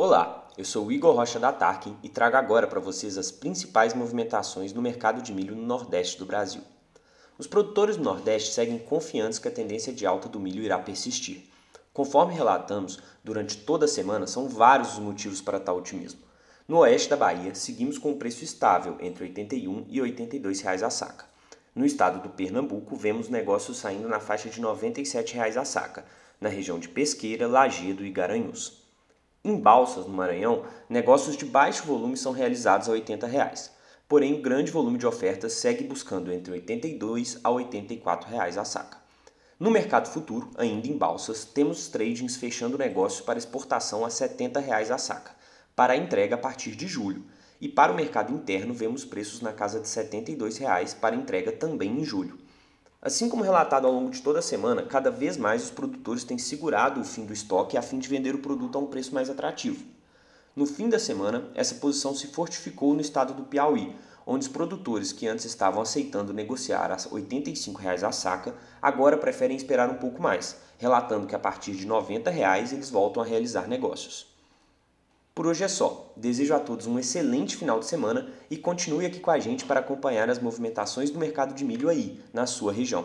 Olá, eu sou Igor Rocha da Tarkin e trago agora para vocês as principais movimentações no mercado de milho no Nordeste do Brasil. Os produtores do Nordeste seguem confiantes que a tendência de alta do milho irá persistir. Conforme relatamos, durante toda a semana são vários os motivos para tal otimismo. No oeste da Bahia, seguimos com um preço estável entre R$ 81 e 82 reais a saca. No estado do Pernambuco, vemos negócios saindo na faixa de 97 reais a saca, na região de Pesqueira, Lagedo e Garanhuns. Em Balsas, no Maranhão, negócios de baixo volume são realizados a 80 reais, porém o grande volume de ofertas segue buscando entre R$ 82 a 84 reais a saca. No mercado futuro, ainda em Balsas, temos tradings fechando negócios para exportação a 70 reais a saca, para a entrega a partir de julho, e para o mercado interno vemos preços na casa de 72 reais para entrega também em julho. Assim como relatado ao longo de toda a semana, cada vez mais os produtores têm segurado o fim do estoque a fim de vender o produto a um preço mais atrativo. No fim da semana, essa posição se fortificou no estado do Piauí, onde os produtores que antes estavam aceitando negociar a 85 reais a saca, agora preferem esperar um pouco mais, relatando que a partir de 90 reais eles voltam a realizar negócios. Por hoje é só. Desejo a todos um excelente final de semana e continue aqui com a gente para acompanhar as movimentações do mercado de milho aí, na sua região.